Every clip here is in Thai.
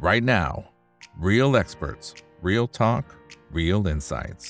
right now. Real experts, real talk, real insights.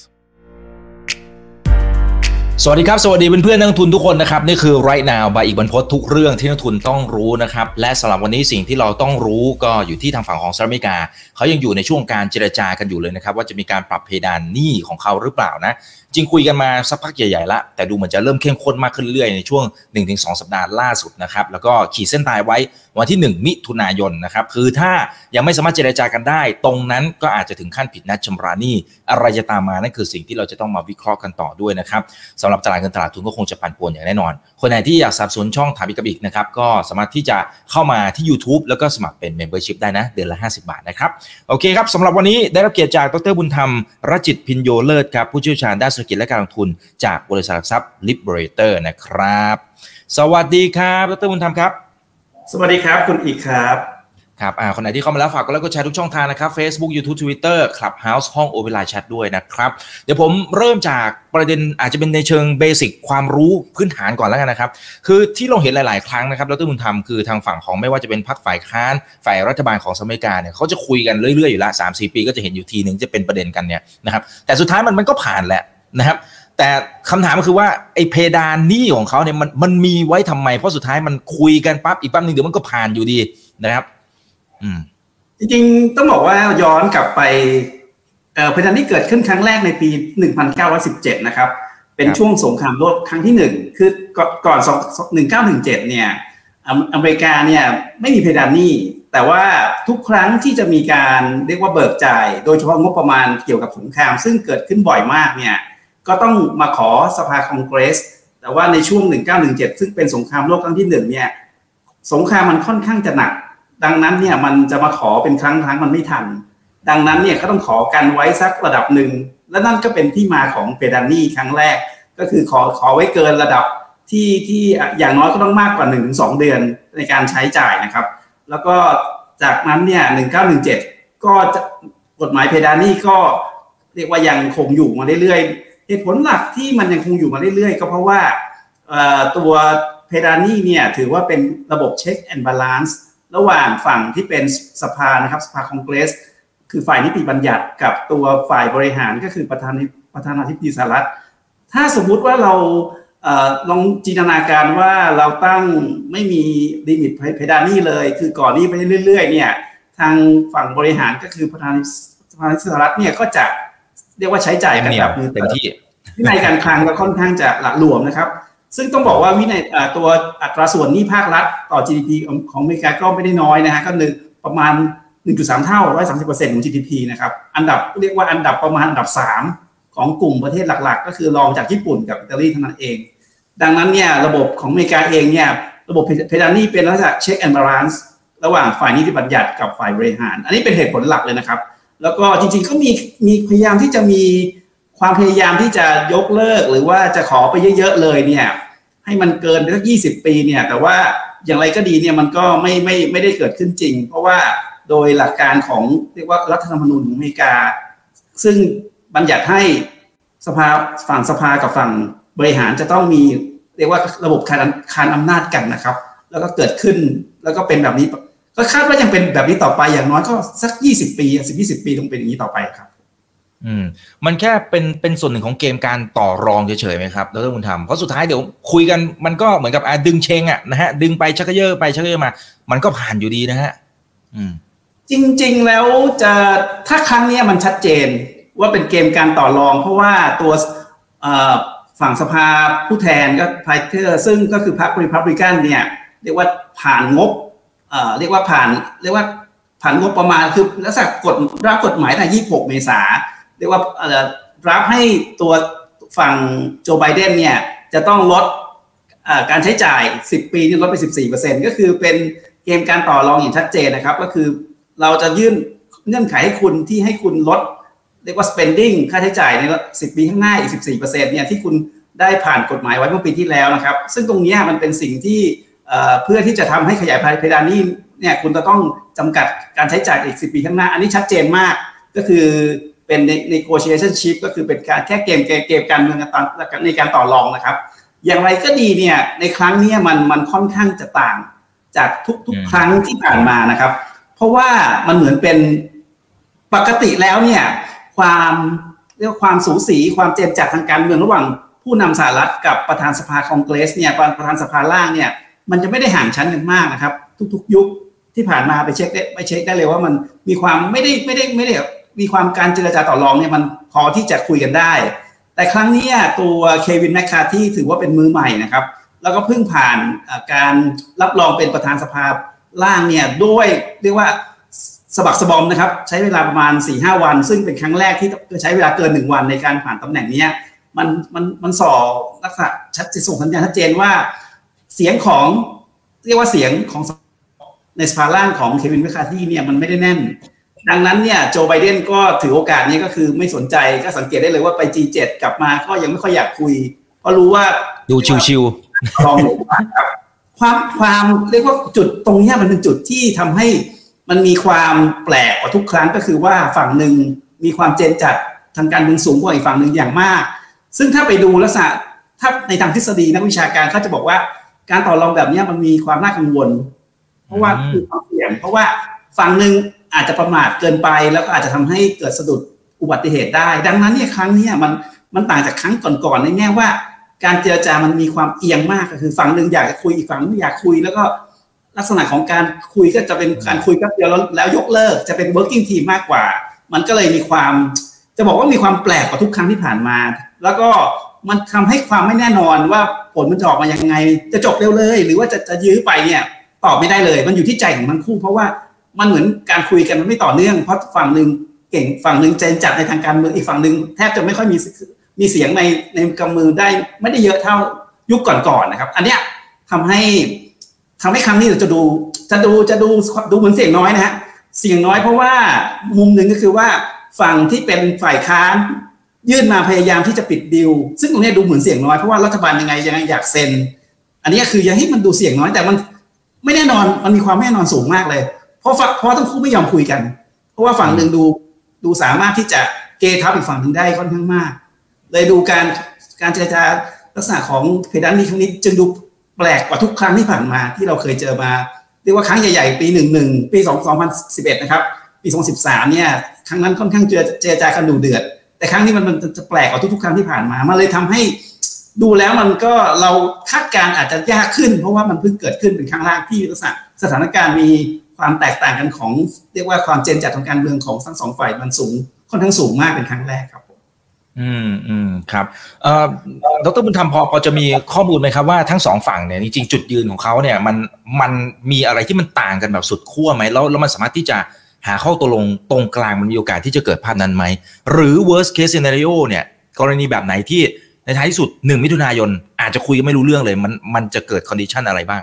สวัสดีครับ สวัสดีเพื่อนๆนักทุนทุกคนนะครับ นี่คือ right now บายอีกบรรพททุกเรื่องที่นักทุนต้องรู้นะครับ และสำหรับวันนี้สิ่งที่เราต้องรู้ก็อยู่ที่ทางฝั่งของสหรัฐอเมริกา เขายังอยู่ในช่วงการเจรจากันอยู่เลยนะครับ ว่าจะมีการปรับเพดานหนี้ของเขาหรือเปล่านะ จริงคุยกันมาสักพักใหญ่ๆละแต่ดูเหมือนจะเริ่มเข้มข้นมากขึ้นเรื่อยในช่วง 1-2 สัปดาห์ล่าสุดนะครับแล้วก็ขีดเส้นตายไว้วันที่ 1 มิถุนายนนะครับคือถ้ายังไม่สามารถเจรจากันได้ ตรงนั้นก็อาจจะถึงขั้นผิดนัดชำระหนี้อะไรจะตามมานั่นคือสิ่งที่เราจะต้องมาวิเคราะห์กันต่อด้วยนะครับสำหรับตลาดเงินตลาดทุนก็คงจะปั่นป่วนอย่างแน่นอน คนไหนที่อยากสนับสนุนช่องถามอีกกับอีกนะครับก็สามารถที่จะเข้ามาที่ YouTube แล้วก็สมัครเป็น Membership ได้นะเดือนละ 50 บาทนะครับโอเคครับสำหรับวันนี้ได้รับเกียรติจากดรบุญธรรมรจิตพินโยเลิศครับผู้เชี่ยวชาญด้านรษฐกิจและการลงทุนจากบริษัทหลักทรัพย์ Liberator นะครับ สวัสดีครับดรบุญธรรมครับ สวัสดีครับคุณอีกครับครับอ่าคนไหนที่เข้ามาแล้วฝากกดไลค์กดแชร์ทุกช่องทางนะครับ Facebook YouTube Twitter Clubhouse ห้องโอเวอร์ LINE chat ด้วยนะครับ เดี๋ยวผมเริ่มจากประเด็นอาจจะเป็นในเชิง basic ความรู้พื้นฐานก่อนแล้วกันนะครับ คือที่เราเห็นหลาย ๆ ครั้งนะครับดรบุญธรรมคือทางฝั่งของไม่ว่าจะเป็นพรรคฝ่ายค้าน ฝ่ายรัฐบาลของสหรัฐอเมริกาเนี่ยเขาจะคุยกันเรื่อย ๆ อยู่ละสามสี่ปีก็จะเห็นอยู่ทีหนึ่งจะเป็นประเด็นกันเนี่ยนะครับแต่สุดท้ายมันมันก็ผ่านแหละ นะครับ แต่คำถามก็คือว่าไอ้เพดานหนี้ของเขาเนี่ยมันมันมีไว้ทำไม เพราะสุดท้ายมันคุยกันปั๊บอีกปั๊บนึงเดี๋ยวมันก็ผ่านอยู่ดีนะครับ อืม จริงๆต้องบอกว่าย้อนกลับไปเอ่อเพดานที่เกิดขึ้นครั้งแรกในปี 1917 นะครับ เป็นครับช่วงสงครามโลกครั้งที่หนึ่งคือก่อนก่อน1917 เนี่ยอเมอเมริกาเนี่ยไม่มีเพดานหนี้แต่ว่าทุกครั้งที่จะมีการเรียกว่าเบิกจ่าย โดยเฉพาะงบประมาณเกี่ยวกับสงคราม ซึ่งเกิดขึ้นบ่อยมากเนี่ย ก็ต้องมาขอสภาคองเกรส แต่ว่าในช่วง 1917 ซึ่งเป็นสงครามโลกครั้งที่หนึ่งเนี่ยสงครามมันค่อนข้างจะหนัก ดังนั้นเนี่ยมันจะมาขอเป็นครั้งครั้งมันไม่ทัน ดังนั้นเนี่ยเขาต้องขอกันไว้สักระดับหนึ่ง และนั่นก็เป็นที่มาของเพดานนี่ครั้งแรก ก็คือขอขอไว้เกินระดับที่ที่อย่างน้อยก็ต้องมากกว่า1นถึงสเดือนในการใช้จ่ายนะครับ แล้วก็จากนั้นเนี่ย 1917 ก็จะกฎหมายเพดานหนี้ก็เรียกว่ายังคงอยู่มาเรื่อยๆ เหตุผลหลักที่มันยังคงอยู่มาเรื่อยๆ ก็เพราะว่าตัวเพดานหนี้เนี่ยถือว่าเป็นระบบ check and balance ระหว่างฝั่งที่เป็นสภานะครับสภาคองเกรส คือฝ่ายนิติบัญญัติกับตัวฝ่ายบริหารก็คือประธานประธานาธิบดีสหรัฐ ถ้าสมมุติว่าเราอลองจินตนาการว่าเราตั้งไม่มีลิมิตเพดานนี่เลย คือก่อนนี้ไปเรื่อยๆเนี่ยทางฝั่งบริหารก็คือประธานประธานาธิบดีสหรัฐเนี่ยก็จะ เรียกว่าใช้จ่ายกันเหนียแบวบมือเต็มที่วินัยการคลังก็ค่อนข้างจะหละหลวมนะครับ ซึ่งต้องบอกว่าวินัยเอ่อตัวอัตราส่วนหนี้ภาครัฐ ต่อ GDP ของของอเมริกาก็ไม่ได้น้อยนะฮะก็หนึ่งประมาณ 1.3 เท่า 130%ของ GDP นะครับอันดับเรียกว่าอันดับประมาณอันดับ 3 ของกลุ่มประเทศหลักๆ ก็คือรองจากญี่ปุ่นกับอิตาลีเท่านั้นเอง ดังนั้นเนี่ยระบบของอเมริกาเองเนี่ยระบบเพดานหนี้เป็นลักษณะ check and balance ระหว่างฝ่ายนิติบัญญัติกับฝ่ายบริหาร อันนี้เป็นเหตุผลหลักเลยนะครับ แล้วก็จริงๆก็มีมีพยายามที่จะมีความพยายามที่จะยกเลิกหรือว่าจะขอไปเยอะๆเลยเนี่ยให้มันเกินไปสักยี่สิบปีเนี่ยแต่ว่าอย่างไรก็ดีเนี่ยมันก็ไม่ไม่ไม่ได้เกิดขึ้นจริง เพราะว่าโดยหลักการของเรียกว่ารัฐธรรมนูญของอเมริกา ซึ่งบัญญัติให้สภาฝั่งสภากับฝั่งบริหารจะต้องมีเรียกว่าระบบคานคานอำนาจกันนะครับ แล้วก็เกิดขึ้นแล้วก็เป็นแบบนี้ ก็คาดว่ายังเป็นแบบนี้ต่อไปอย่างน้อยก็สักยี่สิบปีสิบยี่สิบปีต้องเป็นอย่างนี้ต่อไปครับ อืม มันแค่เป็นเป็นส่วนหนึ่งของเกมการต่อรองเฉยๆไหมครับดรบุญธรรมเพราะสุดท้ายเดี๋ยวคุยกันมันก็เหมือนกับอะดึงเชงอะนะฮะดึงไปชักเยอะไปชักเยอะมา มันก็ผ่านอยู่ดีนะฮะ อืม จริง ๆแล้วจะถ้าครั้งเนี้ยมันชัดเจนว่าเป็นเกมการต่อรอง เพราะว่าตัวเอ่อฝั่งสภาผู้แทนก็ไพเทอร์ซึ่งก็คือพรรครีพับลิกันเนี่ยเรียกว่าผ่านงบ เรียกว่าผ่านเรียกว่าผ่านงบประมาณคือลักษณะกฎร่างกฎหมายตั้ง26 เมษาเรียกว่ารับให้ตัวฝั่งโจไบเดนเนี่ยจะต้องลดการใช้จ่าย 10 ปีนี่ลดไป 14%ก็คือเป็นเกมการต่อรองอย่างชัดเจนนะครับ ก็คือเราจะยื่นเงื่อนไขให้คุณที่ให้คุณลดเรียกว่า spending ค่าใช้จ่ายใน 10 ปีข้างหน้าอีก 14%เนี่ยที่คุณได้ผ่านกฎหมายไว้เมื่อปีที่แล้วนะครับ ซึ่งตรงนี้มันเป็นสิ่งที่ เอ่อเพื่อที่จะทำให้ขยายเพดานหนี้เนี่ยคุณจะต้องจำกัดการใช้จ่ายอีก 10 ปีข้างหน้า อันนี้ชัดเจนมากก็คือเป็นใน negotiation chip ก็คือเป็นการแค่เกมเกมเกมการเมืองกันตอนในการต่อรองนะครับ อย่างไรก็ดีเนี่ยในครั้งเนี้ยมันมันค่อนข้างจะต่างจากทุกอืมๆครั้งที่ผ่านมานะครับเพเพราะว่ามันเหมือนเป็นปกติแล้วเนี่ยความเรียกความสูสีความเจนจัดทางการเมืองระหว่างผู้นำสหรัฐกับประธานสภาคองเกรสเนี่ยประธานสภาล่างเนี่ย มันจะไม่ได้ห่างชั้นกันมากนะครับ ทุก ๆ ยุคที่ผ่านมาไปเช็คได้ไปเช็คได้เลยว่ามันมีความไม่ได้ไม่ได้ไม่ได้มีความการเจรจาต่อรองเนี่ยมันพอที่จะคุยกันได้ แต่ครั้งนี้ตัวเควินแมคคาร์ธีถือว่าเป็นมือใหม่นะครับ แล้วก็เพิ่งผ่านการรับรองเป็นประธานสภาล่างเนี่ยด้วยเรียกว่าสะบักสะบอมนะครับ ใช้เวลาประมาณ4-5 วัน ซึ่งเป็นครั้งแรกที่ใช้เวลาเกินหนึ่งวันในการผ่านตำแหน่งนี้มันมันมันส่อลักษณะชัดเจนส่งสัญญาณชัดเจนว่า เสียงของเรียกว่าเสียงของในสภาล่างของเควินเมคคาที่เนี่ยมันไม่ได้แน่น ดังนั้นเนี่ยโจไบเดนก็ถือโอกาสนี้ก็คือไม่สนใจก็สังเกตได้เลยว่าไป G7 กลับมาก็ยังไม่ค่อยอยากคุย เพราะรู้ว่าดูชิวๆลองความความเรียกว่าจุดตรงนี้มันเป็นจุดที่ทำให้มันมีความแปลกกว่าทุกครั้งก็คือว่าฝั่งหนึ่งมีความเจนจัดทางการเมืองสูงกว่าอีกฝั่งหนึ่งอย่างมาก ซึ่งถ้าไปดูลักษณะถ้าในทางทฤษฎีนักวิชาการเขาจะบอกว่า การต่อรองแบบนี้มันมีความน่ากังวล เพราะว่าคือความเสี่ยง เพราะว่าฝั่งหนึ่งอาจจะประมาทเกินไป แล้วก็อาจจะทำให้เกิดสะดุดอุบัติเหตุได้ ดังนั้นเนี่ยครั้งนี้มันมันต่างจากครั้งก่อนๆในแง่ว่า การเจรจามันมีความเอียงมากก็คือฝั่งหนึ่งอยากจะคุยอีกฝั่งนึงอยากคุย แล้วก็ลักษณะของการคุยก็จะเป็นการคุยแป๊บเดียวแล้วยกเลิกจะเป็น working team มากกว่า มันก็เลยมีความจะบอกว่ามีความแปลกกว่าทุกครั้งที่ผ่านมา แล้วก็ มันทำให้ความไม่แน่นอนว่าผลมันจะออกมายังไง จะจบเร็วเลย หรือว่าจะจะยื้อไปเนี่ยตอบไม่ได้เลย มันอยู่ที่ใจของทั้งคู่ เพราะว่ามันเหมือนการคุยกันมันไม่ต่อเนื่อง เพราะฝั่งหนึ่งเก่งฝั่งหนึ่งใจจัดในทางการเมืองอีกฝั่งหนึ่งแทบจะไม่ค่อยมีมีเสียงในในกำมือได้ไม่ได้เยอะเท่ายุคก่อนๆนะครับ อันเนี้ยทำให้ทำให้ครั้งนี้เราจะดูจะดูจะดูดูเหมือนเสียงน้อยนะฮะเสียงน้อยเพราะว่ามุมหนึ่งก็คือว่าฝั่งที่เป็นฝ่ายค้าน ยื่นมาพยายามที่จะปิดดิว ซึ่งตรงนี้ดูเหมือนเสียงน้อยเพราะว่ารัฐบาลยังไงยังไงอยากเซ็น อันนี้คือยังให้มันดูเสียงน้อยแต่มันไม่แน่นอนมันมีความไม่แน่นอนสูงมากเลย เพราะเพราะทั้งคู่ไม่ยอมคุยกัน เพราะว่าฝั่งหนึ่งดูดูสามารถที่จะเกทับอีกฝั่งหนึ่งได้ค่อนข้างมาก เลยดูการการเจรจาลักษณะของเพดานนี้ครั้งนี้ จึงดูแปลกกว่าทุกครั้งที่ผ่านมาที่เราเคยเจอมาเรียกว่าครั้งใหญ่ๆ ปีหนึ่งหนึ่งปีสองสองพันสิบเอ็ดนะครับ ปีสองสิบสามเนี่ย ครั้งนั้นค่อนข้างเจอเจรจากันดูเดือด แต่ครั้งนี้มันมันจะแปลกกว่าทุกๆครั้งที่ผ่านมา มันเลยทำให้ดูแล้วมันก็เราคาดการอาจจะยากขึ้น เพราะว่ามันเพิ่งเกิดขึ้นเป็นครั้งแรกที่ลักษณะสถานการณ์มีความแตกต่างกันของ เรียกว่าความเจนจัดทางการเมืองของทั้งสองฝ่ายมันสูงค่อนข้างสูงมากเป็นครั้งแรกครับอืมอืมครับเอ่อดรบุญธรรมพอพอจะมีข้อมูลไหมครับว่าทั้งสองฝั่งเนี่ยจริงๆจุดยืนของเขาเนี่ยมันมันมีอะไรที่มันต่างกันแบบสุดขั้วไหมแล้วแล้วมันสามารถที่จะ หาข้อตกลงตรงกลางมันมีโอกาสที่จะเกิดภาพนั้นไหม หรือ worst case scenario เนี่ยกรณีแบบไหนที่ในท้ายที่สุดหนึ่งมิถุนายน อาจจะคุยกันไม่รู้เรื่องเลย มันมันจะเกิด condition อะไรบ้าง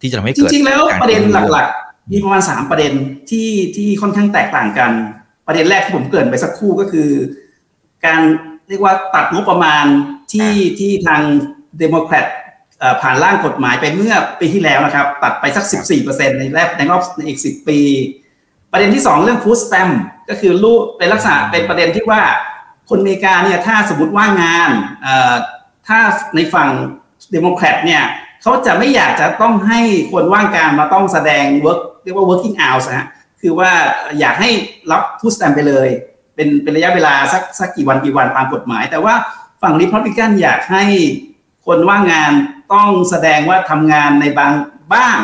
ที่จะทำให้เกิดจริงๆแล้วประเด็นหลักๆ มีประมาณสามประเด็นที่ที่ค่อนข้างแตกต่างกัน ประเด็นแรกที่ผมเกริ่นไปสักครู่ก็คือ การเรียกว่าตัดงบประมาณที่ที่ทางเดโมแครตผ่านร่างกฎหมายไปเมื่อปีที่แล้วนะครับ ตัดไปสัก 14%ในแรกในรอบในอีก 10 ปี ประเด็นที่ 2 เรื่อง food stamp ก็คือรูปเป็นลักษณะเป็นประเด็นที่ว่าคนอเมริกาเนี่ยถ้าสมมติว่างงานถ้าในฝั่งเดโมแครตเนี่ยเขาจะไม่อยากจะต้องให้คนว่างงานมาต้องแสดง work เรียกว่า working hours นะคือว่าอยากให้รับฟู้ดสแตมไปเลย เป็นเป็นระยะเวลาสักสักกี่วันกี่วันตามกฎหมาย แต่ว่าฝั่งริพับลิกันอยากให้คนว่างงานต้องแสดงว่าทำงานในบางบ้าง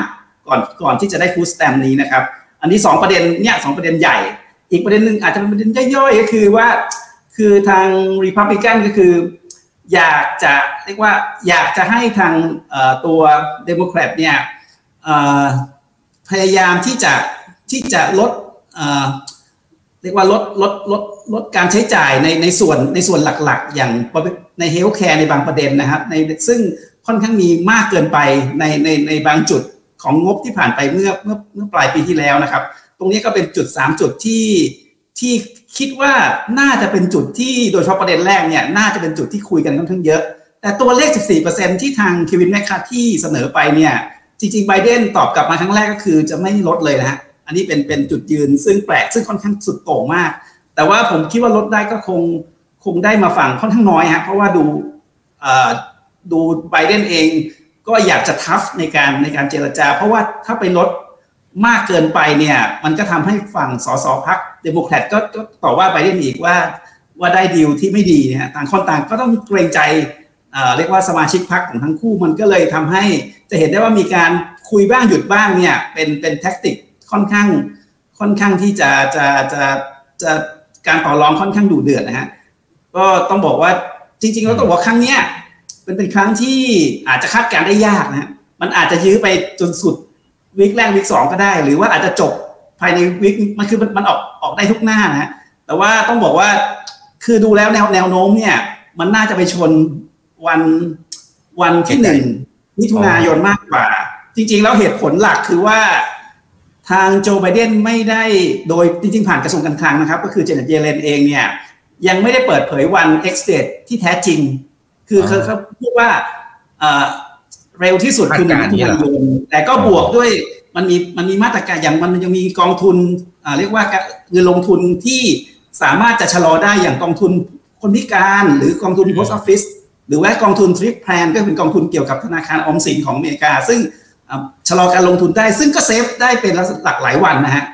ก่อนก่อนที่จะได้ฟู้ดสแตมนี้นะครับ อันนี้ 2 ประเด็นเนี่ยสประเด็นใหญ่ อีกประเด็นหนึ่งอาจจะเป็นประเด็นย่อยๆก็คือว่า คือทางริพับลิกันก็คือ อยากจะเรียกว่าอยากจะให้ทางตัวเดโมแครตเนี่ยพยายามที่จะที่จะลดเรียกว่าลดลดลดลดการใช้จ่ายในในส่วนในส่วนหลักๆ อย่างใน healthcare ในบางประเด็นนะครับในซึ่งค่อนข้างมีมากเกินไปในในในบางจุด ของงบที่ผ่านไปเมื่อเมื่อเมื่อปลายปีที่แล้วนะครับ ตรงนี้ก็เป็นจุด 3 จุดที่ที่คิดว่าน่าจะเป็นจุดที่โดยเฉพาะประเด็นแรกเนี่ยน่าจะเป็นจุดที่คุยกันค่อนข้างเยอะ แต่ตัวเลข 14%ที่ทางเควินแมคคาที่เสนอไปเนี่ยจริงๆไบเดนตอบกลับมาครั้งแรกก็คือจะไม่ลดเลยนะฮะอันนี้เป็นเป็นจุดยืนซึ่งแปลกซึ่งค่อนข้างสุดโต่งมาก แต่ว่าผมคิดว่าลดได้ก็คงคงได้มาฝั่งค่อนข้างน้อยฮะเพราะว่าดูดูไบเดนเอง ก็อยากจะทัฟในการในการเจรจา เพราะว่าถ้าไปลดมากเกินไปเนี่ย มันก็ทำให้ฝั่งสส.พรรคเดโมแครตก็ต่อว่าไบเดนอีกว่าว่าได้ดีลที่ไม่ดีนะฮะต่างคนต่างก็ต้องเกรงใจเรียกว่าสมาชิกพรรคของทั้งคู่มันก็เลยทำให้จะเห็นได้ว่ามีการคุยบ้างหยุดบ้างเนี่ยเป็นเป็นแท็กติกค่อนข้างค่อนข้างที่จะจะจะจะการต่อรองค่อนข้างดุเดือดนะฮะก็ต้องบอกว่าจริงๆแล้วต้องบอกครั้งเนี้ย เป็นเป็นครั้งที่อาจจะคาดการได้ยากนะมันอาจจะยื้อไปจนสุดวิกแรกวิกสองก็ได้ หรือว่าอาจจะจบภายในวิกมันคือมันออกออกได้ทุกหน้านะแต่ว่าต้องบอกว่าคือดูแล้วแนวแนวโน้มเนี่ย มันน่าจะไปชนวันวันที่หนึ่งมิถุนายนมากกว่า จริง ๆ แล้วเหตุผลหลักคือว่าทางโจไบเดนไม่ได้โดยจริง ๆ ผ่านกระทรวงการคลังนะครับ ก็คือเจเน็ตเยเลนเองเนี่ย ยังไม่ได้เปิดเผยวัน X date ที่แท้จริง คือเขาเขาพูดว่าเร็วที่สุดคือหนึ่งมิถุนายนแต่ก็บวกด้วยมันมีมันมีมาตรการอย่างมันยังมีกองทุนเรียกว่าเงินลงทุนที่สามารถจะชะลอได้อย่างกองทุนคนพิการหรือกองทุน post office หรือว่ากองทุน trip plan ก็เป็นกองทุนเกี่ยวกับธนาคารออมสินของอเมริกา ซึ่งชะลอการลงทุนได้ ซึ่งก็เซฟได้เป็นหลักหลายวันนะฮะ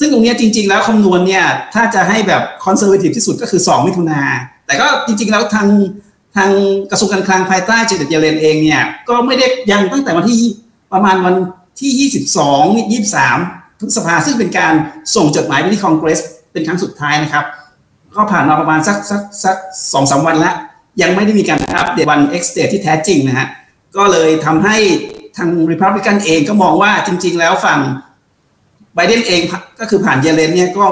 ซึ่งตรงนี้จริง ๆ แล้วคำนวณเนี่ยถ้าจะให้แบบ conservative ที่สุดก็คือ 2 มิถุนาแต่ก็จริง ๆ แล้วทาง ทางกระทรวงการคลังภายใต้เจเน็ตเยเลนเองเนี่ยก็ไม่ได้ยังตั้งแต่วันที่ประมาณวันที่ 22 23พฤษภาซึ่งเป็นการส่งจดหมายไปที่คอนเกรสเป็นครั้งสุดท้ายนะครับ ก็ผ่านมาประมาณสักสักสักสองสามวันแล้วยังไม่ได้มีการอัปเดตวัน X date ที่แท้จริงนะฮะก็เลยทำให้ทางริพับลิกันเองก็มองว่าจริง ๆ แล้วฝั่งไบเดนเองก็คือผ่านเยเลนเนี่ยก็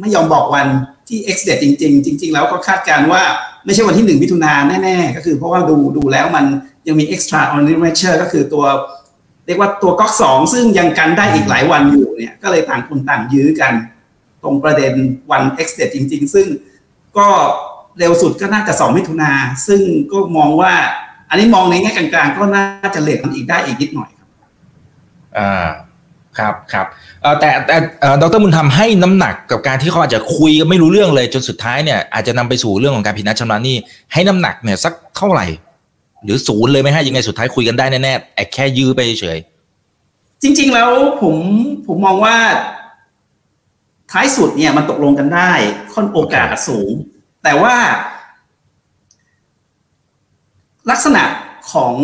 ไม่ยอมบอกวันที่ X date จริง ๆ จริง ๆ แล้วก็คาดการว่า ไม่ใช่วันที่หนึ่งมิถุนายนแน่ ๆ ก็คือเพราะว่าดูดูแล้วมันยังมี extra ordinary measure ก็คือตัว เรียกว่าตัวก๊อกสองซึ่งยังกันได้อีกหลายวันอยู่เนี่ยก็เลยต่างคนต่างยื้อกัน ตรงประเด็นวัน X date จริง ๆ ซึ่งก็เร็วสุดก็น่าจะสองมิถุนาซึ่งก็มองว่า อันนี้มองในแง่กลางๆ ก็น่าจะเลทมันอีกได้อีกนิดหน่อยครับ อ่า ครับครับแต่แต่ดรมุนทำให้น้ำหนักกับการที่เขาอาจจะคุยกันไม่รู้เรื่องเลยจนสุดท้ายเนี่ยอาจจะนำไปสู่เรื่องของการผิดนัดชำระหนี้ให้น้ำหนักเนี่ยสักเท่าไหร่ หรือศูนย์เลยไหมฮะยังไงสุดท้ายคุยกันได้แน่ๆแแค่ยื้อไปเฉยจริง ๆ แล้วผมผมมองว่า ท้ายสุดเนี่ยมันตกลงกันได้ ค่อนโอกาสสูง แต่ว่า ลักษณะของ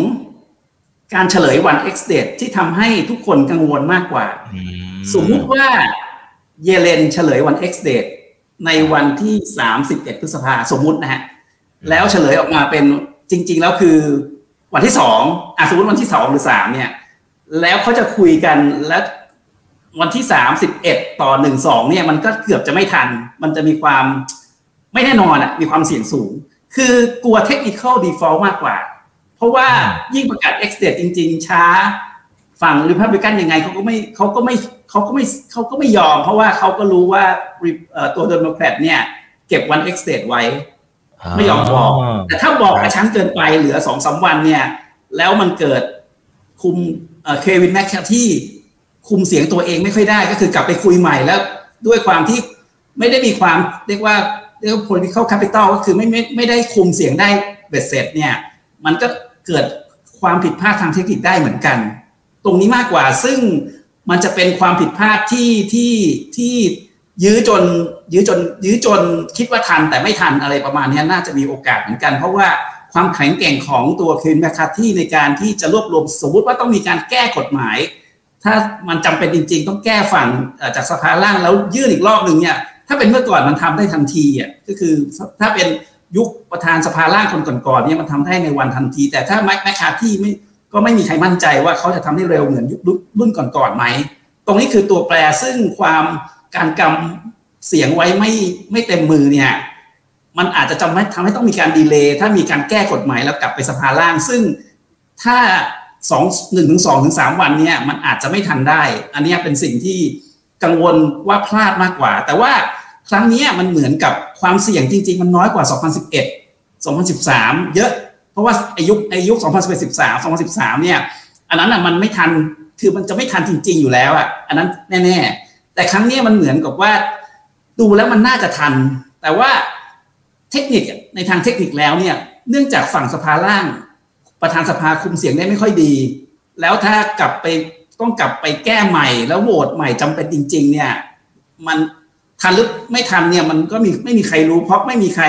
การเฉลยวัน X date ที่ทำให้ทุกคนกังวลมากกว่า สมมุติว่าเยเลนเฉลยวัน X date ในวันที่ 31 พฤษภาสมมุตินะฮะ แล้วเฉลยออกมาเป็นจริง ๆ แล้วคือวันที่สองอะสมมติวันที่สองหรือสามเนี่ย แล้วเขาจะคุยกันแล้ววันที่สามสิบเอ็ดต่อหนึ่งสองเนี่ยมันก็เกือบจะไม่ทัน มันจะมีความไม่แน่นอนอะมีความเสี่ยงสูง คือกลัว technical default มากกว่าเพ ราะว่ายิ่งประกาศ X date จริง ๆ ช้า ฝั่งริพับลิกันยังไงเขาก็ไม่เขาก็ไม่เขาก็ไม่เขาก็ไม่ยอม เพราะว่าเขาก็รู้ว่าตัวเดโมแครตเนี่ย เก็บวัน X date ไว้ ไม่ยอมบอก แต่ถ้าบอกกระชั้นเกินไปเหลือสองสามวันเนี่ย แล้วมันเกิดคุมเควินแมคแคที่คุมเสียงตัวเองไม่ค่อยได้ก็คือกลับไปคุยใหม่แล้วด้วยความที่ไม่ได้มีความเรียกว่าเรียกว่า political capital ก็คือไม่ไม่ไม่ได้คุมเสียงได้เบ็ดเสร็จเนี่ย มันก็ เกิดความผิดพลาดทางเทคนิคได้เหมือนกัน ตรงนี้มากกว่าซึ่งมันจะเป็นความผิดพลาดที่ที่ที่ยื้อจนยื้อจนยื้อจนคิดว่าทันแต่ไม่ทันอะไรประมาณนี้น่าจะมีโอกาสเหมือนกัน เพราะว่าความแข็งแกร่งของตัวคินแมคคาที่ในการที่จะรวบรวมสมมติว่าต้องมีการแก้กฎหมาย ถ้ามันจำเป็นจริง ๆ ต้องแก้ฝั่งจากสภาล่างแล้วยื่นอีกรอบหนึ่งเนี่ยถ้าเป็นเมื่อก่อนมันทำได้ทันทีอะก็คือถ้าเป็น ยุคประธานสภาล่างคนก่อนๆเนี่ยมันทำได้ในวันทันที แต่ถ้าแมคแมคคาที่ไม่ก็ไม่มีใครมั่นใจว่าเขาจะทำให้เร็วเหมือนยุครุ่นก่อนๆไหม ตรงนี้คือตัวแปรซึ่งความการกำเสียงไว้ไม่ไม่เต็มมือเนี่ยมันอาจจะจำให้ทำให้ต้องมีการดีเลย์ถ้ามีการแก้กฎหมายแล้วกลับไปสภาล่าง ซึ่งถ้าสองหนึ่งถึงสองถึงสามวันเนี่ยมันอาจจะไม่ทันได้ อันนี้เป็นสิ่งที่กังวลว่าพลาดมากกว่า แต่ว่า ครั้งนี้มันเหมือนกับความเสี่ยงจริง ๆ มันน้อยกว่า 2011 2013 เยอะ เพราะว่าอายุอายุ 2011 13 2013 เนี่ย อันนั้นอะมันไม่ทัน คือมันจะไม่ทันจริง ๆ อยู่แล้วอะ อันนั้นแน่ๆ แต่ครั้งนี้มันเหมือนกับว่า ดูแล้วมันน่าจะทัน แต่ว่าเทคนิคในทางเทคนิคแล้วเนี่ย เนื่องจากฝั่งสภาล่าง ประธานสภาคุมเสียงได้ไม่ค่อยดี แล้วถ้ากลับไปต้องกลับไปแก้ใหม่แล้วโหวตใหม่จำเป็นจริง ๆ เนี่ย มัน ทันหรือไม่ทันเนี่ยมันก็มีไม่มีใครรู้เพราะไม่มีใคร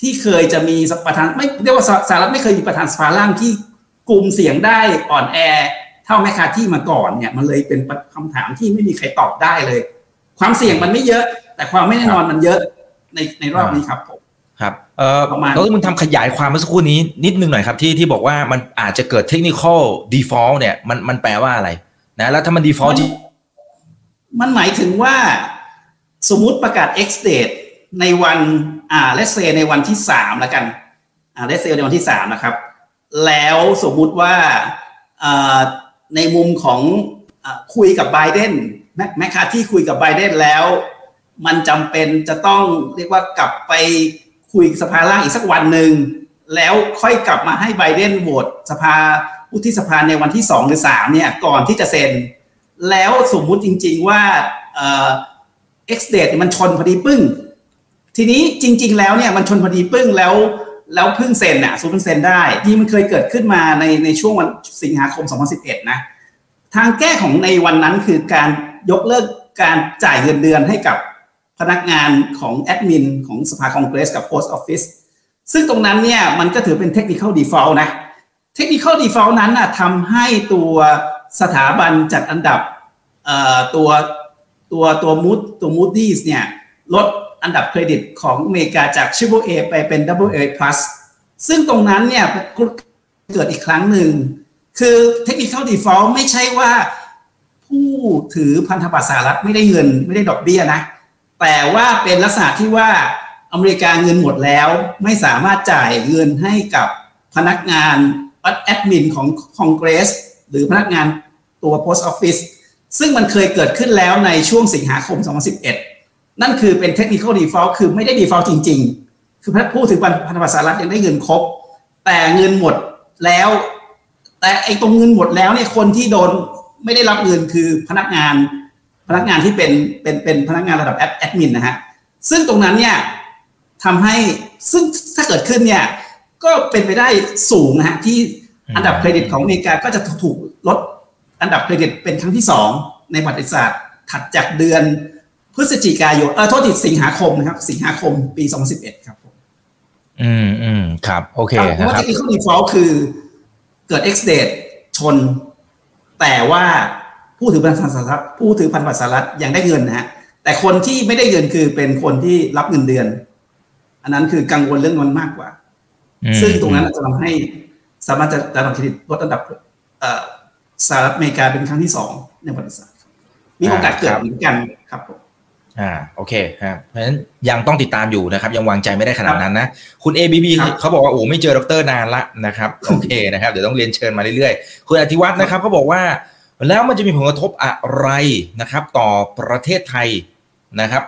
ที่เคยจะมีประธานไม่เรียกว่าสหรัฐไม่เคยมีประธานสภาล่างที่กลุ่มเสียงได้อ่อนแอเท่าแมคคาที่มาก่อนเนี่ยมันเลยเป็นคำถามที่ไม่มีใครตอบได้เลย ความเสี่ยงมันไม่เยอะ แต่ความไม่แน่นอนมันเยอะในในรอบนี้ครับผมครับเออประมาณเราต้องมึงทำขยายความเมื่อสักครู่นี้นิดนึงหน่อยครับที่ที่บอกว่ามันอาจจะเกิดเทคนิคอล default เนี่ยมันมันแปลว่าอะไรนะแล้วถ้ามัน default จริงมันหมายถึงว่า สมมุติประกาศ X date ในวันอ่า let's say ในวันที่สามแล้วกันอ่า let's say ในวันที่สามนะครับ แล้วสมมุติว่าอ่าในมุมของอคุยกับไบเดนแมคคาที่คุยกับไบเดนแล้ว มันจำเป็นจะต้องเรียกว่ากลับไปคุยสภาล่างอีกสักวันหนึ่งแล้วค่อยกลับมาให้ไบเดนโหวตสภาผู้ที่สภาในวันที่สองหรือสามเนี่ยก่อนที่จะเซ็น แล้วสมมุติจริง ๆว่า X date เนี่ยมันชนพอดีปึ้ง ทีนี้จริง ๆ แล้วเนี่ยมันชนพอดีปึ้งแล้วแล้วเพิ่งเซ็นอะสมมติเซ็นได้ที่มันเคยเกิดขึ้นมาในในช่วงวันสิงหาคม 2011 นะ ทางแก้ของในวันนั้นคือการยกเลิกการจ่ายเงินเดือนให้กับพนักงานของแอดมินของสภาคองเกรสกับ Post Office ซึ่งตรงนั้นเนี่ยมันก็ถือเป็นเทคนิค l default นะเทคนิค l default นั้นนะทำให้ตัวสถาบันจัดอันดับเอ่อตัว ตัวตัว Moody ตัว Moody's เนี่ยลดอันดับเครดิตของอเมริกาจาก Triple A ไปเป็น Double A plus ซึ่งตรงนั้นเนี่ยเกิดอีกครั้งหนึ่ง คือเทคนิค l default ไม่ใช่ว่าผู้ถือพันธบัตรสหรัฐไม่ได้เงินไม่ได้ดอกเบี้ยนะ แต่ว่าเป็นลักษณะที่ว่าอเมริกาเงินหมดแล้ว ไม่สามารถจ่ายเงินให้กับพนักงานแอดมินของคองเกรส หรือพนักงานตัว Post Office ซึ่งมันเคยเกิดขึ้นแล้วในช่วงสิงหาคม 2011 นั่นคือเป็นเทคนิค l default คือไม่ได้ default จริง ๆ คือผู้ถือพันธบัตรสหรัฐยังได้เงินครบ แต่เงินหมดแล้ว แต่ไอ้ตรงเงินหมดแล้วเนี่ยคนที่โดนไม่ได้รับเงินคือพนักงาน พนักงานที่เป็นเป็นเป็นพนักงานระดับแอดแอดมินนะฮะซึ่งตรงนั้นเนี่ยทำให้ซึ่งถ้าเกิดขึ้นเนี่ยก็เป็นไปได้สูงนะฮะที่อันดับเครดิตของอเมริกาก็จะถูกลด อันดับเครดิตเป็นครั้งที่สองในประวัติศาสตร์ถัดจากเดือนพฤศจิกายนเออโทษทีสิงหาคมนะครับ สิงหาคมปี 2011 ครับผมอืมอืมครับ โอเคเพราะว่านะคเทรับคนิค default คือเกิด X date ชน แต่ว่าผู้ถือพันธบัตรสหรัฐผู้ถือพันธบัตรสหรัฐยังได้เงินนะฮะแต่คนที่ไม่ได้เงินคือเป็นคนที่รับเงินเดือน อันนั้นคือกังวลเรื่องมันมากกว่าอืมซึ่งตรงนั้นจะทำให้สามารถจะจะทำเครดิตลดอันดับเอ่อ สหรัฐอเมริกาเป็นครั้งที่สองในประวัติศาสตร์ครับมีโอกาสเกิดเหมือนกันครับผมอ่าโอเคครับเพราะฉะนั้นยังต้องติดตามอยู่นะครับ ยังวางใจไม่ได้ขนาดนั้นนะ คุณ ABB ครับเขาบอกว่าโอ้ไม่เจอดรนานละนะครับโอเคนะครับเดี๋ยวต้องเรียนเชิญมาเรื่อยๆ คุณอธิวัฒน์นะครับเขาบอกว่าแล้วมันจะมีผลกระทบอะไรนะครับ ต่อประเทศไทยนะครับ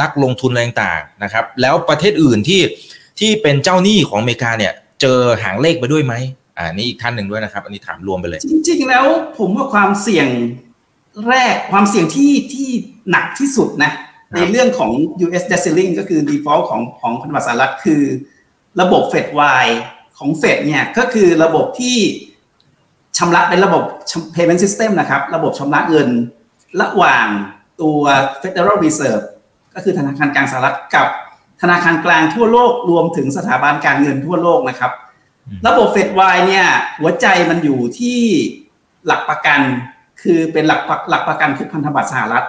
นักลงทุนอะไรต่างๆนะครับ แล้วประเทศอื่นที่ที่เป็นเจ้าหนี้ของอเมริกาเนี่ย เจอหางเลขไปด้วยไหม อ่านี่อีกท่านหนึ่งด้วยนะครับ อันนี้ถามรวมไปเลย จริง ๆ แล้วผมว่าความเสี่ยงแรกความเสี่ยงที่ที่หนักที่สุดนะ ในเรื่องของ US debt ceiling ก็คือ default ของของพันธบัตรสหรัฐคือระบบ Fed Y ของ Fed เนี่ยก็คือระบบที่ชำระเป็นระบบ payment system นะครับ ระบบชำระเงินระหว่างตัว Federal Reserve ก็คือธนาคารกลางสหรัฐกับธนาคารกลางทั่วโลกรวมถึงสถาบันการเงินทั่วโลกนะครับ ระบบเฟดไวเนี่ยหัวใจมันอยู่ที่หลักประกันคือเป็นหลักหลักประกันคือพันธบัตรสหรัฐ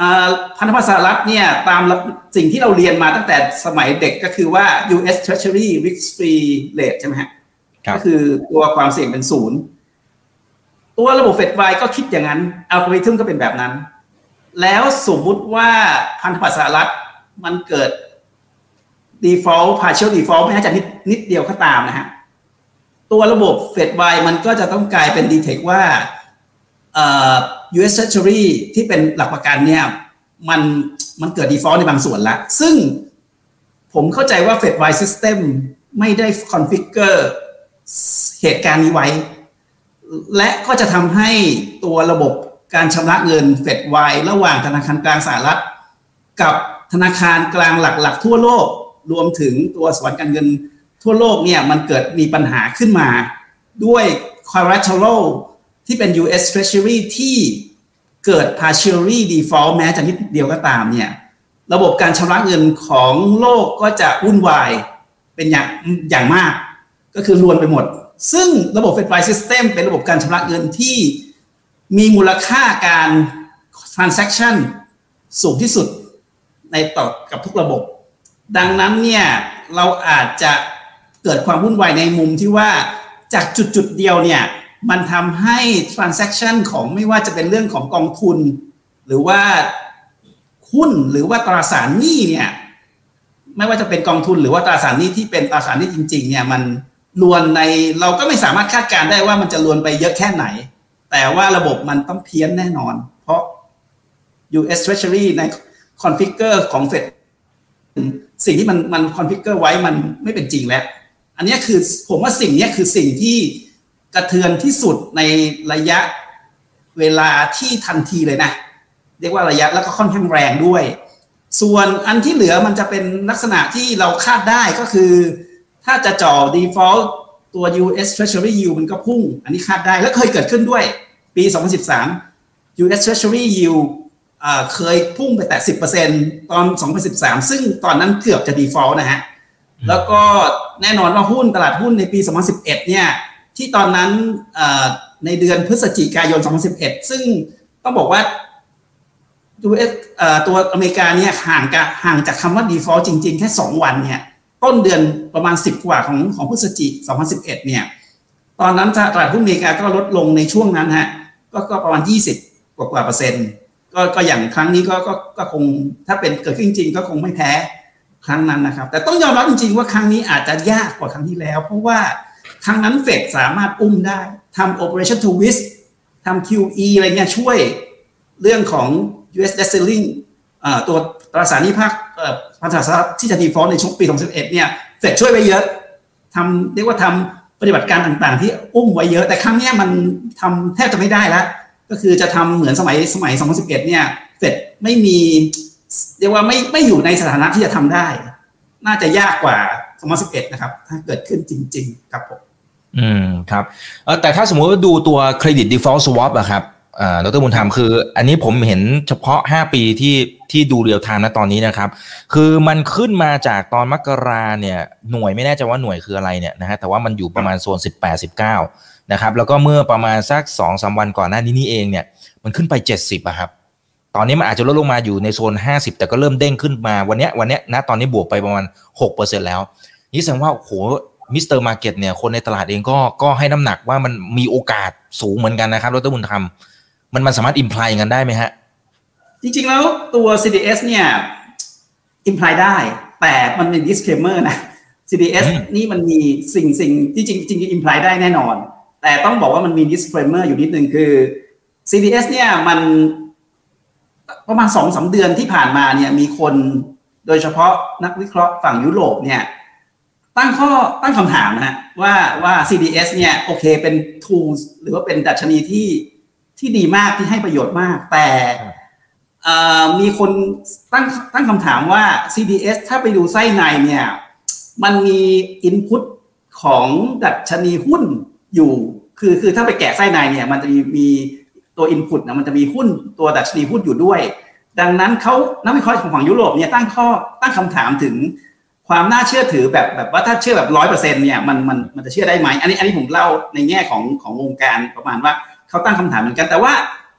อ่าพันธบัตรสหรัฐเนี่ยตามสิ่งที่เราเรียนมาตั้งแต่สมัยเด็กก็คือว่า US Treasury Risk Free Rate ใช่ไหมฮะครับก็คือตัวความเสี่ยงเป็นศูนย์ตัวระบบเฟดไวก็คิดอย่างนั้นอัลกอริทึมก็เป็นแบบนั้น แล้วสมมุติว่าพันธบัตรสหรัฐมันเกิด default partial default ไม่น่าจะนิดนิดเดียวก็ตามนะฮะตัวระบบเฟดไวมันก็จะต้องกลายเป็น detect ว่าเออ US Treasury ที่เป็นหลักประกันเนี่ยมันมันเกิด default ในบางส่วนละ ซึ่งผมเข้าใจว่า Fed Wide System ไม่ได้ configure เหตุการณ์นี้ไว้ และก็จะทำให้ตัวระบบการชำระเงิน Fed Wide ระหว่างธนาคารกลางสหรัฐ กับธนาคารกลางหลักๆ ทั่วโลก รวมถึงตัวสถาบันการเงินทั่วโลกเนี่ยมันเกิดมีปัญหาขึ้นมา ด้วย collateral ที่เป็น US Treasury ที่เกิด partially default แม้จะนิดเดียวก็ตามเนี่ยระบบการชำระเงินของโลกก็จะวุ่นวายเป็นอย่างอย่างมาก ก็คือรวนไปหมด ซึ่งระบบ Fed Wire System เป็นระบบการชำระเงินที่มีมูลค่าการ transaction สูงที่สุดในต่อกับทุกระบบ ดังนั้นเนี่ยเราอาจจะเกิดความวุ่นวายในมุมที่ว่าจากจุดจุดเดียวเนี่ยมันทำให้ transaction ของไม่ว่าจะเป็นเรื่องของกองทุน หรือว่าหุ้นหรือว่าตราสารหนี้เนี่ยไม่ว่าจะเป็นกองทุนหรือว่าตราสารหนี้ที่เป็นตราสารหนี้จริง ๆ เนี่ยมันลวนในเราก็ไม่สามารถคาดการได้ว่ามันจะลวนไปเยอะแค่ไหน แต่ว่าระบบมันต้องเพี้ยนแน่นอน เพราะ US Treasury ในconfigure ของเฟด สิ่งที่มันมัน configure ไว้มันไม่เป็นจริงแล้ว อันนี้คือผมว่าสิ่งนี้คือสิ่งที่กระเทือนที่สุดในระยะเวลาที่ทันทีเลยนะ เรียกว่าระยะแล้วก็ค่อนข้างแรงด้วย ส่วนอันที่เหลือมันจะเป็นลักษณะที่เราคาดได้ก็คือ ถ้าจะจ่อ default ตัว US Treasury yield มันก็พุ่ง อันนี้คาดได้แล้วเคยเกิดขึ้นด้วย ปี 2013 US Treasury yield เคยพุ่งไปแต่10%ตอน2013ซึ่งตอนนั้นเกือบจะ default นะฮะ แล้วก็แน่นอนว่าหุ้นตลาดหุ้นในปี 2011 เนี่ย ที่ตอนนั้นในเดือนพฤศจิกายน 2011 ซึ่งต้องบอกว่า US ตัวอเมริกาเนี่ยห่างกับห่างจากคำว่า default จริง ๆ แค่ 2 วันเนี่ย ต้นเดือนประมาณ 10 กว่าของของพฤศจิก2011 เนี่ย ตอนนั้นตลาดหุ้นอเมริกาก็ลดลงในช่วงนั้นฮะ ก็ก็ประมาณ 20 กว่ากว่าเปอร์เซ็นต์ ก็ก็อย่างครั้งนี้ก็ก็ก็คงถ้าเป็นเกิดขึ้นจริงก็คงไม่แพ้ครั้งนั้นนะครับ แต่ต้องยอมรับจริง ๆ ว่าครั้งนี้อาจจะยากกว่าครั้งที่แล้ว เพราะว่าครั้งนั้นเฟดสามารถอุ้มได้ทำ operation to risk ทำ QE อะไรเงี้ยช่วยเรื่องของ US debt ceiling ตัวตราสารนี้ภาคพันธสัญที่จะ default ในช่วงปี 2011 เนี่ยเฟดช่วยไว้เยอะทำเรียกว่าทำปฏิบัติการต่างๆ ที่อุ้มไว้เยอะ แต่ครั้งนี้มันทำแทบจะไม่ได้แล้ว ก็คือจะทำเหมือนสมัยสมัย 2011 เนี่ยเฟดไม่มีเรียกว่าไม่ไม่อยู่ในสถานะที่จะทำได้ น่าจะยากกว่า 2011 นะครับ ถ้าเกิดขึ้นจริง ๆ ครับผมอืมครับเออแต่ถ้าสมมติว่าดูตัวเครดิต default swap อะครับอ่าดรบุญธรรมคือ อันนี้ผมเห็นเฉพาะ 5 ปีที่ที่ดู real time นะตอนนี้นะครับ คือมันขึ้นมาจากตอนมกราเนี่ยหน่วยไม่แน่ใจว่าหน่วยคืออะไรเนี่ยนะฮะแต่ว่ามันอยู่ประมาณโซน 18 19 นะครับแล้วก็เมื่อประมาณสัก2อสวันก่อนหน้านี้นี่เองเนี่ยมันขึ้นไป 70อะครับตอนนี้มันอาจจะลดลงมาอยู่ในโซน 50 แต่ก็เริ่มเด้งขึ้นมาวันนี้วันนี้นะตอนนี้บวกไปประมาณ 6%แล้ว นี่แสดงว่าโห Mr. Market เนี่ยคนในตลาดเองก็ก็ให้น้ำหนักว่ามันมีโอกาสสูงเหมือนกันนะครับดรบุญธรรมมันมันสามารถ imply กันได้ไหมฮะ จริงๆแล้วตัว CDS เนี่ย imply ได้ แต่มันเป็น disclaimer นะ CDS นี่มันมีสิ่งสิ่งที่จริงจริง imply ได้แน่นอน แต่ต้องบอกว่ามันมี disclaimer อยู่นิดนึงคือ CDS เนี่ยมันประมาณสองสามเดือนที่ผ่านมาเนี่ยมีคนโดยเฉพาะนักวิเคราะห์ฝั่งยุโรปเนี่ยตั้งข้อตั้งคำถามนะว่าว่า CDS เนี่ยโอเคเป็น tools หรือว่าเป็นดัชนีที่ที่ดีมากที่ให้ประโยชน์มาก แต่มีคนตั้งตั้งคำถามว่า CDS ถ้าไปดูไส้ในเนี่ยมันมีอินพุตของดัชนีหุ้นอยู่ คือคือถ้าไปแกะไส้ในเนี่ยมันจะมีมีตัวอินพุตนะมันจะมีหุ้นตัวดัชนีหุ้นอยู่ด้วย ดังนั้นเขานักวิเคราะห์ของฝั่งยุโรปเนี่ยตั้งข้อตั้งคำถามถึงความน่าเชื่อถือแบบแบบว่าถ้าเชื่อแบบร้อยเปอร์เซ็นต์เนี่ยมันมันมันจะเชื่อได้ไหมอันนี้อันนี้ผมเล่าในแง่ของของวงการประมาณว่าเขาตั้งคำถามเหมือนกัน แต่ว่า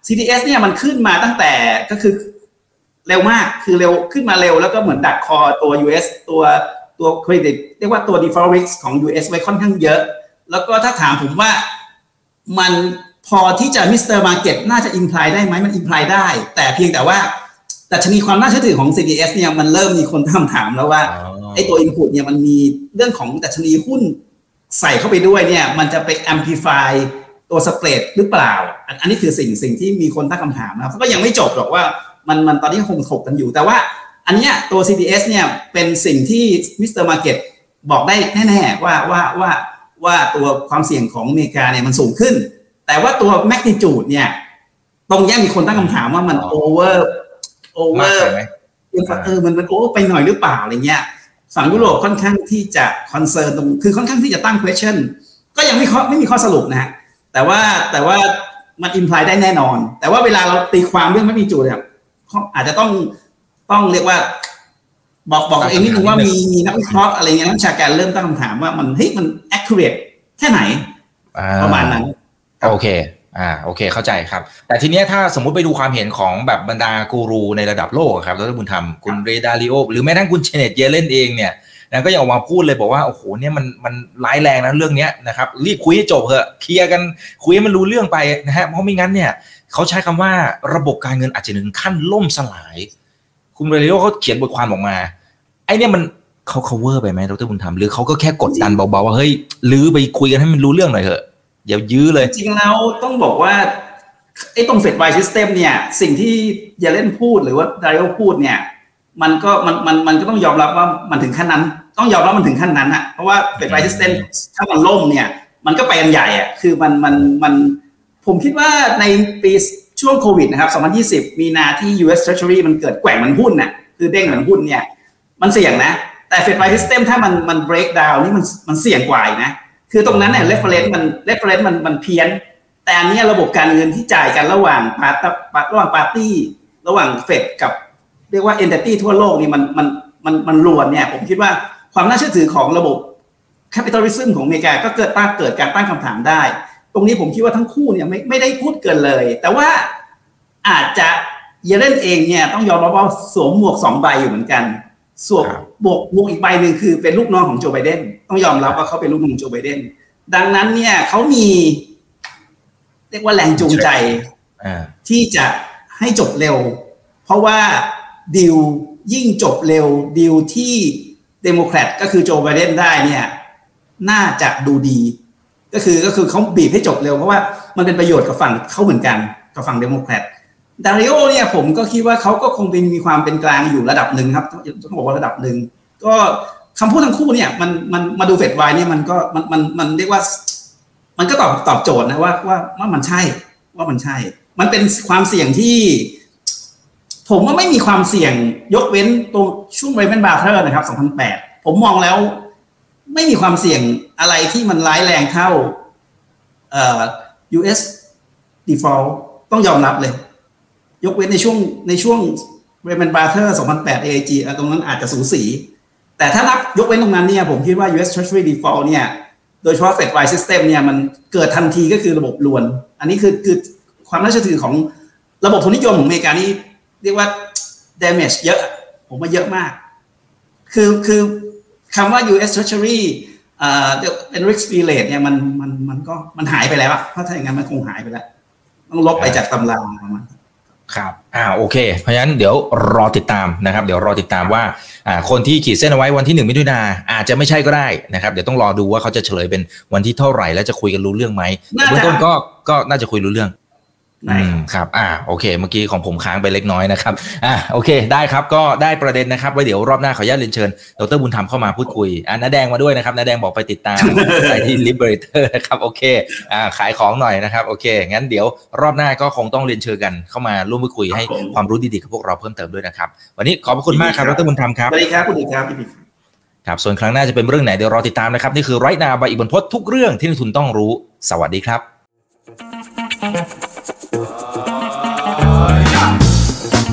CDS เนี่ยมันขึ้นมาตั้งแต่ก็คือเร็วมากคือเร็วขึ้นมาเร็วแล้วก็เหมือนดักคอตัว US ตัวตัวเครดิตเรียกว่าตัว default risk ของ US ไว้ค่อนข้างเยอะ แล้วก็ถ้าถามผมว่า มันพอที่จะ Mr. Market น่าจะ imply ได้ไหมมัน imply ได้ แต่เพียงแต่ว่าดัชนีความน่าเชื่อถือของ CDS เนี่ยมันเริ่มมีคนตั้งถามแล้วว่าไอ้ตัว input เนี่ยมันมีเรื่องของดัชนีหุ้นใส่เข้าไปด้วยเนี่ย มันจะไป amplify ตัว spread หรือเปล่า อันนี้คือสิ่งสิ่งที่มีคนตั้งคำถามนะครับก็ยังไม่จบหรอกว่ามันมันตอนนี้คงถกกันอยู่ แต่ว่าอันนี้ตัว CDS เนี่ยเป็นสิ่งที่ Mr. Market บอกได้แน่ๆว่าว่าว่า ว่าตัวความเสี่ยงของอเมริกาเนี่ยมันสูงขึ้น แต่ว่าตัว magnitude เนี่ย ตรงนี้มีคนตั้งคำถามว่ามันโอเวอร์โอเวอร์เออมันมันโอเวอร์ไปหน่อยหรือเปล่าอะไรเงี้ยฝั่งยุโรปค่อนข้างที่จะ concern ตรงคือค่อนข้างที่จะตั้ง question ก็ยังไม่ไม่มีข้อสรุปนะฮะแต่ว่าแต่ว่ามัน imply ได้แน่นอน แต่ว่าเวลาเราตีความเรื่อง magnitude เนี่ยอาจจะต้องต้องเรียกว่า บอกบอกเองนิดนึงว่ามีมีนักวิเคราะห์อะไรเงี้ยนักวิชาการเริ่มตั้งคำถามว่ามันเฮ้ยมัน accurate แค่ไหนประมาณนั้น โอเค อ่า โอเค เข้าใจครับ แต่ทีเนี้ยถ้าสมมุติไปดูความเห็นของแบบบรรดากูรูในระดับโลกครับดรบุญธรรมคุณเรดาริโอหรือแม้ทั้งคุณเชเนตเยเลนเองเนี่ยนะก็ยังออกมาพูดเลยบอกว่าโอ้โหเนี่ยมันมันร้ายแรงนะเรื่องเนี้ยนะครับรีบคุยให้จบเถอะเคลียร์กันคุยให้มันรู้เรื่องไปนะฮะเพราะไม่งั้นเนี่ยเขาใช้คำว่าระบบการเงินอาจจะถึงขั้นล่มสลาย คุณเรดิโอเขาเขียนบทความออกมา ไอ้เนี่ยมันเขา cover ไปไหมดรบุญธรรมหรือเขาก็แค่กดดันเบาๆว่าเฮ้ยลื้อไปคุยกันให้มันรู้เรื่องหน่อยเถอะอย่ายื้อเลย จริงแล้วต้องบอกว่าไอ้ตรง Fedwire system เนี่ย สิ่งที่เยลเลนพูดหรือว่าดาริโอพูดเนี่ย มันก็มันมันมันก็ต้องยอมรับว่ามันถึงขั้นนั้น ต้องยอมรับมันถึงขั้นนั้นอะเพราะว่า Fedwire system ถ้ามันล่มเนี่ย มันก็ไปกันใหญ่อะคือมันมันมันผมคิดว่าในปี ช่วงโควิดนะครับ 2020 มีนาที่ US Treasury มันเกิดแกว่งเหมือนหุ้นน่ะ คือเด้งเหมือนหุ้นเนี่ย มันเสี่ยงนะ แต่ Fedwire system ถ้ามันมัน break down นี่มันมันเสี่ยงกว่านะ คือตรงนั้นเนี่ย reference มัน reference มันมันเพี้ยน แต่อันนี้ระบบการเงินที่จ่ายกันระหว่าง part ระหว่างปาร์ตี้ ระหว่างเฟดกับ เรียกว่า entity ทั่วโลกนี่มันมันมันมันรวนเนี่ย ผมคิดว่าความน่าเชื่อถือของระบบ capitalism ของอเมริกาก็เกิดตั้งเกิดการตั้งคำถามได้ รงนี้ผมคิดว่าทั้งคู่เนี่ยไม่ไม่ได้พูดเกินเลย แต่ว่าอาจจะเยเลนเองเนี่ยต้องยอมรับว่าสวมหมวกสองใบอยู่เหมือนกันสวมบวกบวกอีกใบหนึ่งคือเป็นลูกน้องของโจไบเดนต้องยอมรับว่าเขาเป็นลูกน้องโจไบเดนดังนั้นเนี่ยเขามีเรียกว่าแรงจูงใจที่จะให้จบเร็ว เพราะว่าดิวยิ่งจบเร็วดิวที่เดโมแครตก็คือโจไบเดนได้เนี่ย น่าจะดูดี ก็คือก็คือเขาบีบให้จบเร็วเพราะว่ามันเป็นประโยชน์กับฝั่งเขาเหมือนกันกับฝั่งเดโมแครตดาลิโอเนี่ยผมก็คิดว่าเขาก็คงเป็นมีความเป็นกลางอยู่ระดับหนึ่งครับต้องบอกว่าระดับหนึ่งก็คำพูดทั้งคู่เนี่ยมันมันมาดู Fedwire เนี่ยมันก็มันมันมันเรียกว่า มันก็ตอบตอบโจทย์นะว่าว่าว่ามันใช่ว่ามันใช่ มันเป็นความเสี่ยงที่ ผมว่าไม่มีความเสี่ยงยกเว้นตรงช่วง Lehman Brothers นะครับ 2008 ผมมองแล้ว ไม่มีความเสี่ยงอะไรที่มันร้ายแรงเท่าเอ่อ US default ต้องยอมรับเลย ยกเว้นในช่วงในช่วง Lehman Brothers 2008 AIG ตรงนั้นอาจจะสูสี แต่ถ้านับยกเว้นตรงนั้นเนี่ยผมคิดว่า US Treasury Default เนี่ยโดยเฉพาะ Fedwire System เนี่ยมันเกิดทันทีก็คือระบบรวน อันนี้คือคือความน่าเชื่อถือของระบบทุนนิยมของอเมริกานี่เรียกว่า damage เยอะ ผมว่าเยอะมาก คือคือ คำว่า US Treasury เอ่อเป็น risk free rate เนี่ยมันมันมันก็มันหายไปแล้วอะเพราะถ้าอย่างนั้นมันคงหายไปแล้ว ต้องลบไปจากตำราประมาณครับ อ่า โอเค เพราะฉะนั้นเดี๋ยวรอติดตามนะครับ เดี๋ยวรอติดตามว่า อ่า คนที่ขีดเส้นเอาไว้วันที่หนึ่งมิถุนาอาจจะไม่ใช่ก็ได้นะครับ เดี๋ยวต้องรอดูว่าเขาจะเฉลยเป็นวันที่เท่าไหร่ แล้วจะคุยกันรู้เรื่องไหมเบื้องต้นก็ ก็น่าจะคุยรู้เรื่อง อืมครับ อ่า โอเค เมื่อกี้ของผมค้างไปเล็กน้อยนะครับ อ่า โอเค ได้ครับ ก็ได้ประเด็นนะครับ ไว้เดี๋ยวรอบหน้าขออนุญาตเรียนเชิญ ดรบุญธรรมเข้ามาพูดคุย อ่าน้าแดงมาด้วยนะครับน้าแดงบอกไปติดตามไปที่ Liberator นะครับ โอเค อ่า ขายของหน่อยนะครับ โอเค งั้นเดี๋ยวรอบหน้าก็คงต้องเรียนเชิญกัน เข้ามาร่วมพูดคุยให้ความรู้ดีๆกับพวกเราเพิ่มเติมด้วยนะครับ วันนี้ขอบคุณมากครับ ดรบุญธรรมครับ สวัสดีครับ คุณดีครับครับ ส่วนครั้งหน้าจะเป็นเรื่องไหนเดี๋ยวรอติดตามนะครับ นี่คือไรนาใบอีกบนพดทุกเรื่องที่นักทุนต้องรู้ สวัสดีครับ